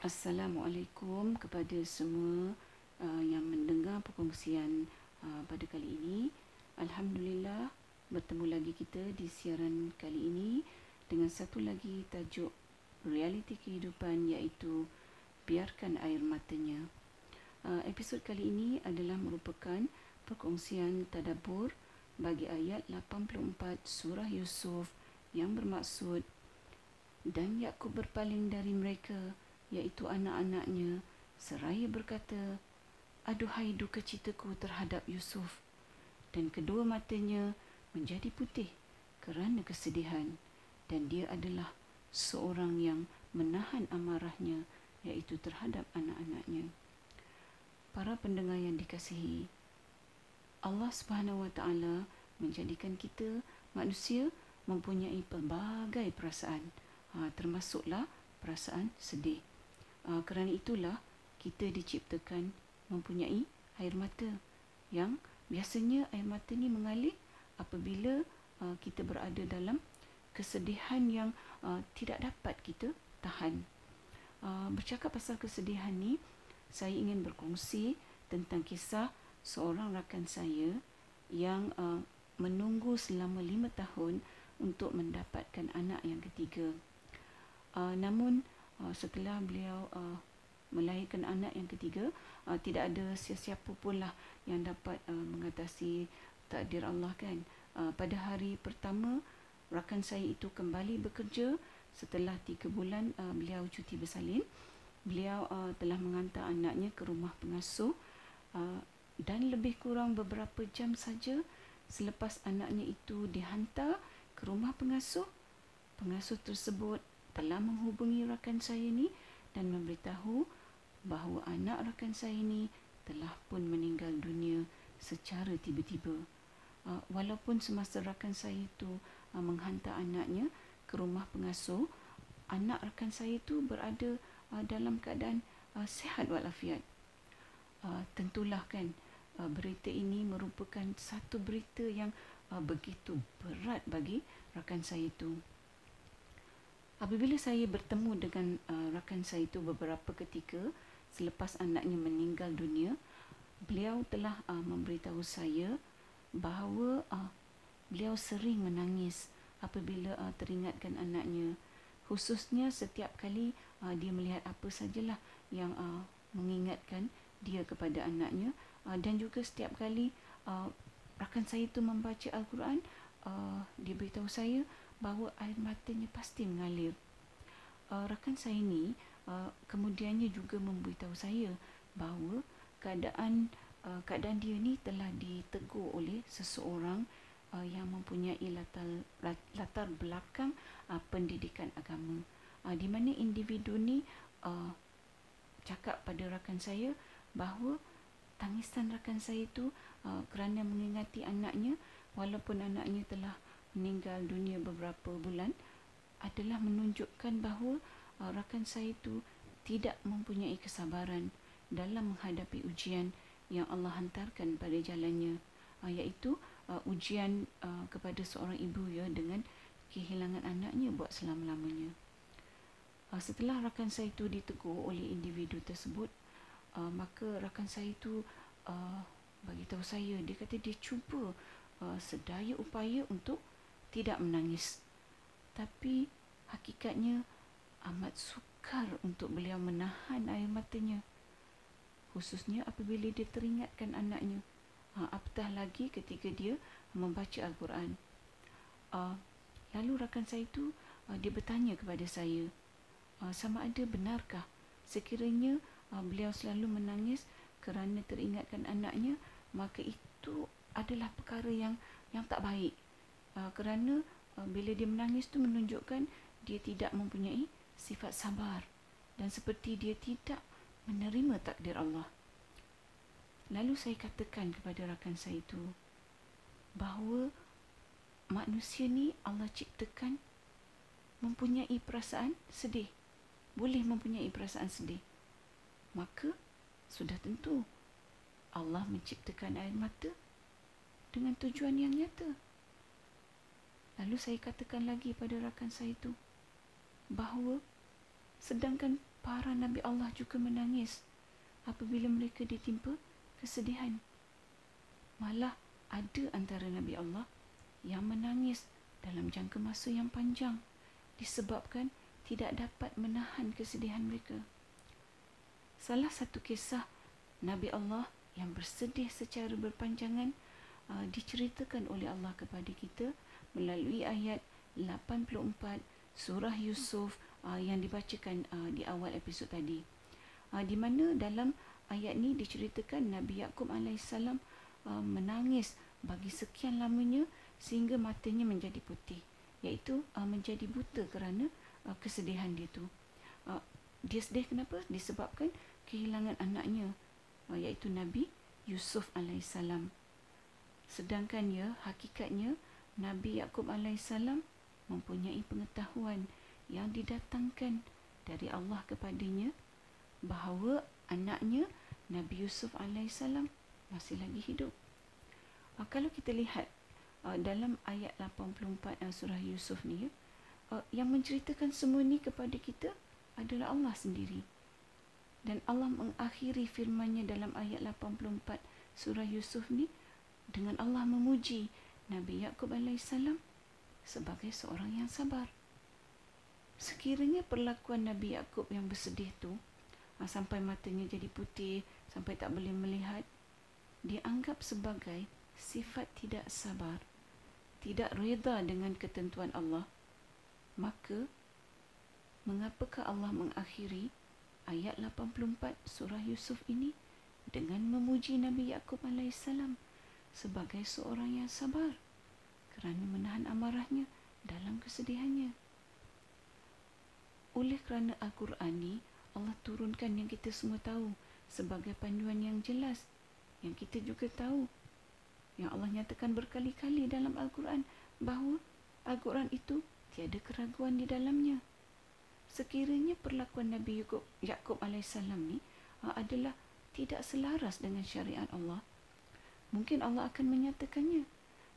Assalamualaikum kepada semua uh, yang mendengar perkongsian uh, pada kali ini. Alhamdulillah bertemu lagi kita di siaran kali ini dengan satu lagi tajuk realiti kehidupan iaitu biarkan air matanya. Uh, episod kali ini adalah merupakan perkongsian tadabbur bagi ayat 84 surah Yusuf yang bermaksud dan Yakub berpaling dari mereka iaitu anak-anaknya seraya berkata aduhai duka citaku terhadap Yusuf. Dan kedua matanya menjadi putih kerana kesedihan. Dan dia adalah seorang yang menahan amarahnya iaitu terhadap anak-anaknya. Para pendengar yang dikasihi Allah Subhanahu Wa Taala menjadikan kita manusia mempunyai pelbagai perasaan. Ha, termasuklah perasaan sedih Uh, kerana itulah kita diciptakan mempunyai air mata yang biasanya air mata ni mengalir apabila uh, kita berada dalam kesedihan yang uh, tidak dapat kita tahan. Uh, bercakap pasal kesedihan ni, saya ingin berkongsi tentang kisah seorang rakan saya yang uh, menunggu selama lima tahun untuk mendapatkan anak yang ketiga. Uh, namun uh, setelah beliau uh, melahirkan anak yang ketiga uh, tidak ada sesiapa pun lah yang dapat uh, mengatasi takdir Allah kan. Uh, pada hari pertama rakan saya itu kembali bekerja. Setelah tiga bulan uh, beliau cuti bersalin. Beliau uh, telah mengantar anaknya ke rumah pengasuh. Uh, dan lebih kurang beberapa jam saja selepas anaknya itu dihantar ke rumah pengasuh. Pengasuh tersebut telah menghubungi rakan saya ni dan memberitahu bahawa anak rakan saya ni telah pun meninggal dunia secara tiba-tiba. Uh, walaupun semasa rakan saya itu uh, menghantar anaknya ke rumah pengasuh, anak rakan saya itu berada uh, dalam keadaan uh, sihat walafiat. Uh, tentulah kan uh, berita ini merupakan satu berita yang uh, begitu berat bagi rakan saya itu. Apabila saya bertemu dengan uh, rakan saya itu beberapa ketika selepas anaknya meninggal dunia, beliau telah uh, memberitahu saya bahawa uh, beliau sering menangis apabila uh, teringatkan anaknya. Khususnya setiap kali uh, dia melihat apa sajalah yang uh, mengingatkan dia kepada anaknya uh, dan juga setiap kali uh, rakan saya itu membaca Al-Quran, uh, dia beritahu saya bahawa air matanya pasti mengalir. Uh, rakan saya ni uh, kemudiannya juga memberitahu saya bahawa keadaan uh, keadaan dia ni telah ditegur oleh seseorang uh, yang mempunyai latar latar belakang uh, pendidikan agama. Uh, di mana individu ni uh, cakap pada rakan saya bahawa tangisan rakan saya itu uh, kerana mengingati anaknya walaupun anaknya telah meninggal dunia beberapa bulan adalah menunjukkan bahawa uh, rakan saya itu tidak mempunyai kesabaran dalam menghadapi ujian yang Allah hantarkan pada jalannya uh, iaitu uh, ujian uh, kepada seorang ibu ya dengan kehilangan anaknya buat selama-lamanya. Uh, setelah rakan saya itu ditegur oleh individu tersebut uh, maka rakan saya itu uh, bagi tahu saya dia kata dia cuba uh, sedaya upaya untuk tidak menangis. Tapi hakikatnya amat sukar untuk beliau menahan air matanya. Khususnya apabila dia teringatkan anaknya. Ha, apatah lagi ketika dia membaca Al-Quran. Uh, lalu rakan saya itu uh, dia bertanya kepada saya. Uh, sama ada benarkah sekiranya uh, beliau selalu menangis kerana teringatkan anaknya maka itu adalah perkara yang yang tak baik uh, kerana uh, bila dia menangis tu menunjukkan dia tidak mempunyai sifat sabar dan seperti dia tidak menerima takdir Allah. Lalu saya katakan kepada rakan saya itu bahawa manusia ni Allah ciptakan mempunyai perasaan sedih. Boleh mempunyai perasaan sedih. Maka sudah tentu Allah menciptakan air mata dengan tujuan yang nyata. Lalu saya katakan lagi pada rakan saya itu bahawa sedangkan para Nabi Allah juga menangis apabila mereka ditimpa kesedihan. Malah ada antara Nabi Allah yang menangis dalam jangka masa yang panjang disebabkan tidak dapat menahan kesedihan mereka. Salah satu kisah Nabi Allah yang bersedih secara berpanjangan uh, diceritakan oleh Allah kepada kita melalui ayat 84 surah Yusuf uh, yang dibacakan uh, di awal episod tadi. Uh, di mana dalam ayat ni diceritakan Nabi Yakub alaihissalam uh, menangis bagi sekian lamanya sehingga matanya menjadi putih iaitu uh, menjadi buta kerana uh, kesedihan dia tu. Uh, dia sedih kenapa? Disebabkan kehilangan anaknya uh, iaitu Nabi Yusuf alaihissalam. Sedangkan ya hakikatnya Nabi Yakub alaihissalam mempunyai pengetahuan yang didatangkan dari Allah kepadanya bahawa anaknya Nabi Yusuf alaihissalam masih lagi hidup. Uh, kalau kita lihat uh, dalam ayat 84 uh, surah Yusuf ni uh, yang menceritakan semua ni kepada kita adalah Allah sendiri. Dan Allah mengakhiri firman-Nya dalam ayat 84 surah Yusuf ni dengan Allah memuji Nabi Yakub alaihissalam sebagai seorang yang sabar. Sekiranya perlakuan Nabi Yakub yang bersedih tu uh, sampai matanya jadi putih, sampai tak boleh melihat, dianggap sebagai sifat tidak sabar tidak reda dengan ketentuan Allah, maka mengapakah Allah mengakhiri ayat 84 surah Yusuf ini dengan memuji Nabi Yakub alaihissalam sebagai seorang yang sabar kerana menahan amarahnya dalam kesedihannya. Oleh kerana Al-Quran ni Allah turunkan yang kita semua tahu sebagai panduan yang jelas yang kita juga tahu yang Allah nyatakan berkali-kali dalam Al-Quran bahawa Al-Quran itu tiada keraguan di dalamnya. Sekiranya perlakuan Nabi Yaakob, Yaakob AS ni uh, adalah tidak selaras dengan syariat Allah, mungkin Allah akan menyatakannya.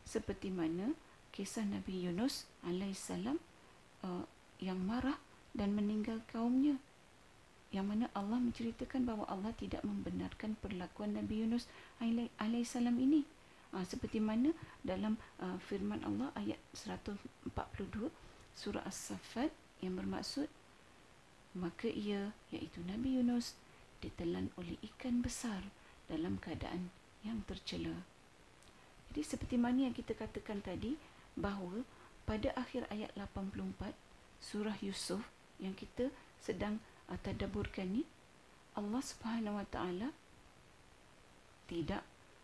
Seperti mana kisah Nabi Yunus AS uh, yang marah dan meninggal kaumnya. Yang mana Allah menceritakan bahawa Allah tidak membenarkan perlakuan Nabi Yunus AS ini. Uh, seperti mana dalam uh, firman Allah ayat 142 surah As-Saffat yang bermaksud maka ia iaitu Nabi Yunus ditelan oleh ikan besar dalam keadaan yang tercela. Jadi seperti mana yang kita katakan tadi bahawa pada akhir ayat 84 surah Yusuf yang kita sedang uh, tadabburkan ni Allah Subhanahu Wa Taala tidak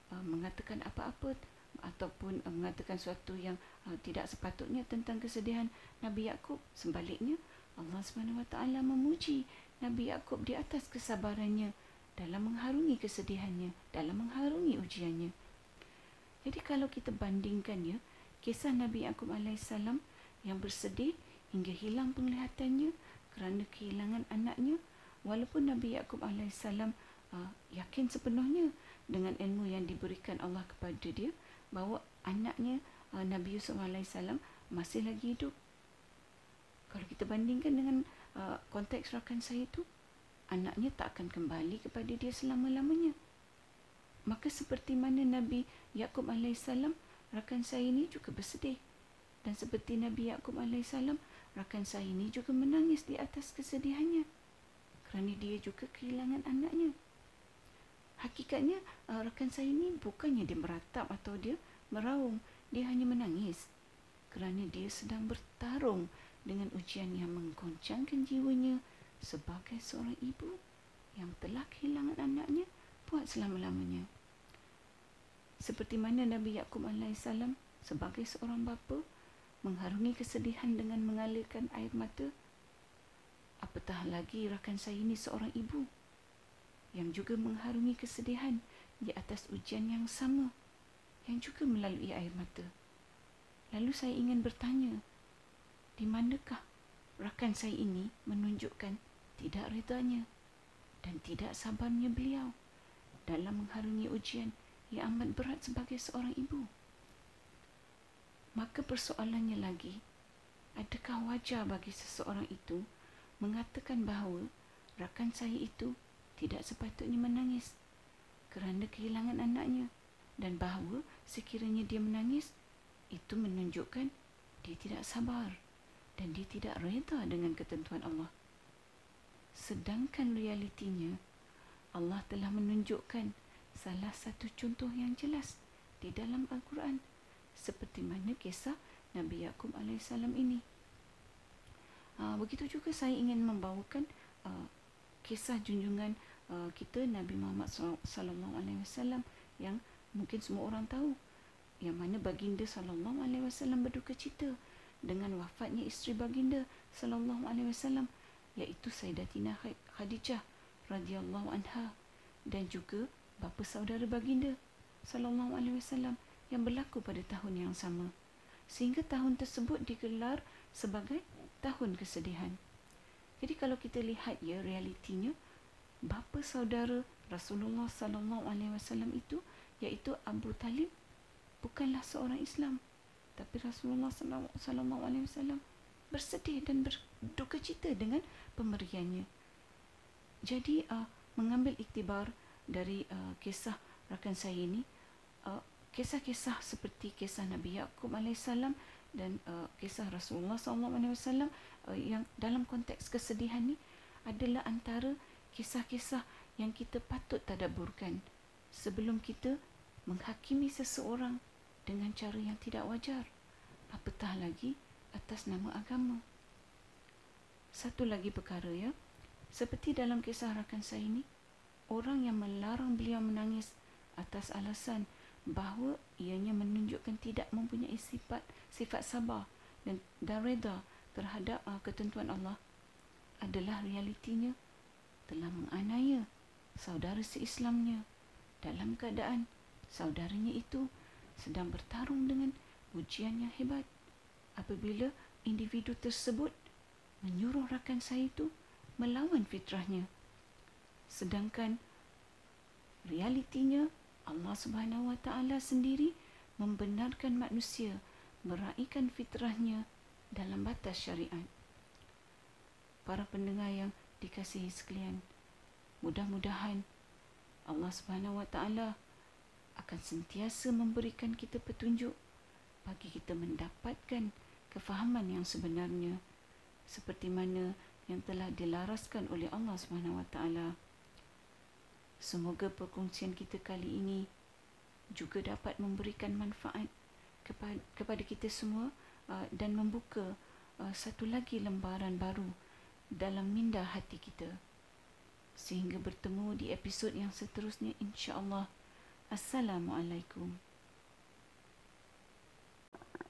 Uh, mengatakan apa-apa ataupun uh, mengatakan sesuatu yang uh, tidak sepatutnya tentang kesedihan Nabi Yakub sebaliknya Allah Subhanahu Wa Taala memuji Nabi Yakub di atas kesabarannya dalam mengharungi kesedihannya dalam mengharungi ujiannya jadi kalau kita bandingkan ya kisah Nabi Yakub alaihissalam yang bersedih hingga hilang penglihatannya kerana kehilangan anaknya walaupun Nabi Yakub alaihissalam uh, yakin sepenuhnya dengan ilmu yang diberikan Allah kepada dia bahawa anaknya uh, Nabi Yusuf AS masih lagi hidup. Kalau kita bandingkan dengan uh, konteks rakan saya itu, anaknya tak akan kembali kepada dia selama-lamanya. Maka seperti mana Nabi Yaakob AS, rakan saya ini juga bersedih. Dan seperti Nabi Yaakob AS, rakan saya ini juga menangis di atas kesedihannya. Kerana dia juga kehilangan anaknya hakikatnya uh, rakan saya ni bukannya dia meratap atau dia meraung dia hanya menangis kerana dia sedang bertarung dengan ujian yang menggoncangkan jiwanya sebagai seorang ibu yang telah kehilangan anaknya buat selama-lamanya seperti mana Nabi Yaakob AS sebagai seorang bapa mengharungi kesedihan dengan mengalirkan air mata apatah lagi rakan saya ini seorang ibu yang juga mengharungi kesedihan di atas ujian yang sama yang juga melalui air mata. Lalu saya ingin bertanya, di manakah rakan saya ini menunjukkan tidak redanya dan tidak sabarnya beliau dalam mengharungi ujian yang amat berat sebagai seorang ibu? Maka persoalannya lagi, adakah wajar bagi seseorang itu mengatakan bahawa rakan saya itu tidak sepatutnya menangis kerana kehilangan anaknya dan bahawa sekiranya dia menangis itu menunjukkan dia tidak sabar dan dia tidak reda dengan ketentuan Allah. Sedangkan realitinya Allah telah menunjukkan salah satu contoh yang jelas di dalam Al-Quran. Seperti mana kisah Nabi Yaakob AS ini. Uh, begitu juga saya ingin membawakan uh, kisah junjungan uh, kita Nabi Muhammad sallallahu alaihi wasallam yang mungkin semua orang tahu. Yang mana baginda sallallahu alaihi wasallam berduka cita dengan wafatnya isteri baginda sallallahu alaihi wasallam iaitu Sayyidatina Khadijah radhiyallahu anha dan juga bapa saudara baginda sallallahu alaihi wasallam yang berlaku pada tahun yang sama sehingga tahun tersebut digelar sebagai tahun kesedihan. Jadi kalau kita lihat ya realitinya bapa saudara Rasulullah sallallahu alaihi wasallam itu iaitu Abu Talib bukanlah seorang Islam tapi Rasulullah sallallahu alaihi wasallam bersedih dan berduka cita dengan pemberiannya. Jadi uh, mengambil iktibar dari uh, kisah rakan saya ini uh, kisah-kisah seperti kisah Nabi Yaqub alaihissalam dan uh, kisah Rasulullah sallallahu alaihi wasallam uh, yang dalam konteks kesedihan ni adalah antara kisah-kisah yang kita patut tadabburkan sebelum kita menghakimi seseorang dengan cara yang tidak wajar apatah lagi atas nama agama satu lagi perkara ya. Seperti dalam kisah rakan saya ini orang yang melarang beliau menangis atas alasan bahawa ianya menunjukkan tidak mempunyai sifat sifat sabar dan, reda terhadap uh, ketentuan Allah adalah realitinya telah menganiaya saudara seislamnya dalam keadaan saudaranya itu sedang bertarung dengan ujian yang hebat. Apabila individu tersebut menyuruh rakan saya itu melawan fitrahnya. Sedangkan realitinya Allah Subhanahu Wa Taala sendiri membenarkan manusia meraihkan fitrahnya dalam batas syariat. Para pendengar yang dikasihi sekalian mudah-mudahan Allah Subhanahu Wa Taala akan sentiasa memberikan kita petunjuk bagi kita mendapatkan kefahaman yang sebenarnya seperti mana yang telah dilaraskan oleh Allah Subhanahu Wa Taala. Semoga perkongsian kita kali ini juga dapat memberikan manfaat kepada kepada kita semua uh, dan membuka uh, satu lagi lembaran baru dalam minda hati kita. Sehingga bertemu di episod yang seterusnya insya-Allah. Assalamualaikum.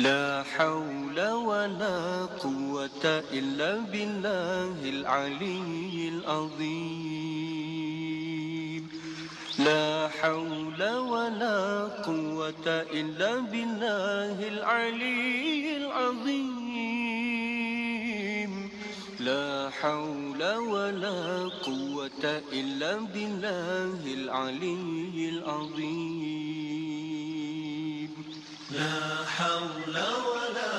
لا حول ولا قوة إلا بالله العلي العظيم. لا حول ولا قوة إلا بالله العلي العظيم. لا حول ولا قوة إلا بالله العلي العظيم. لا حول ولا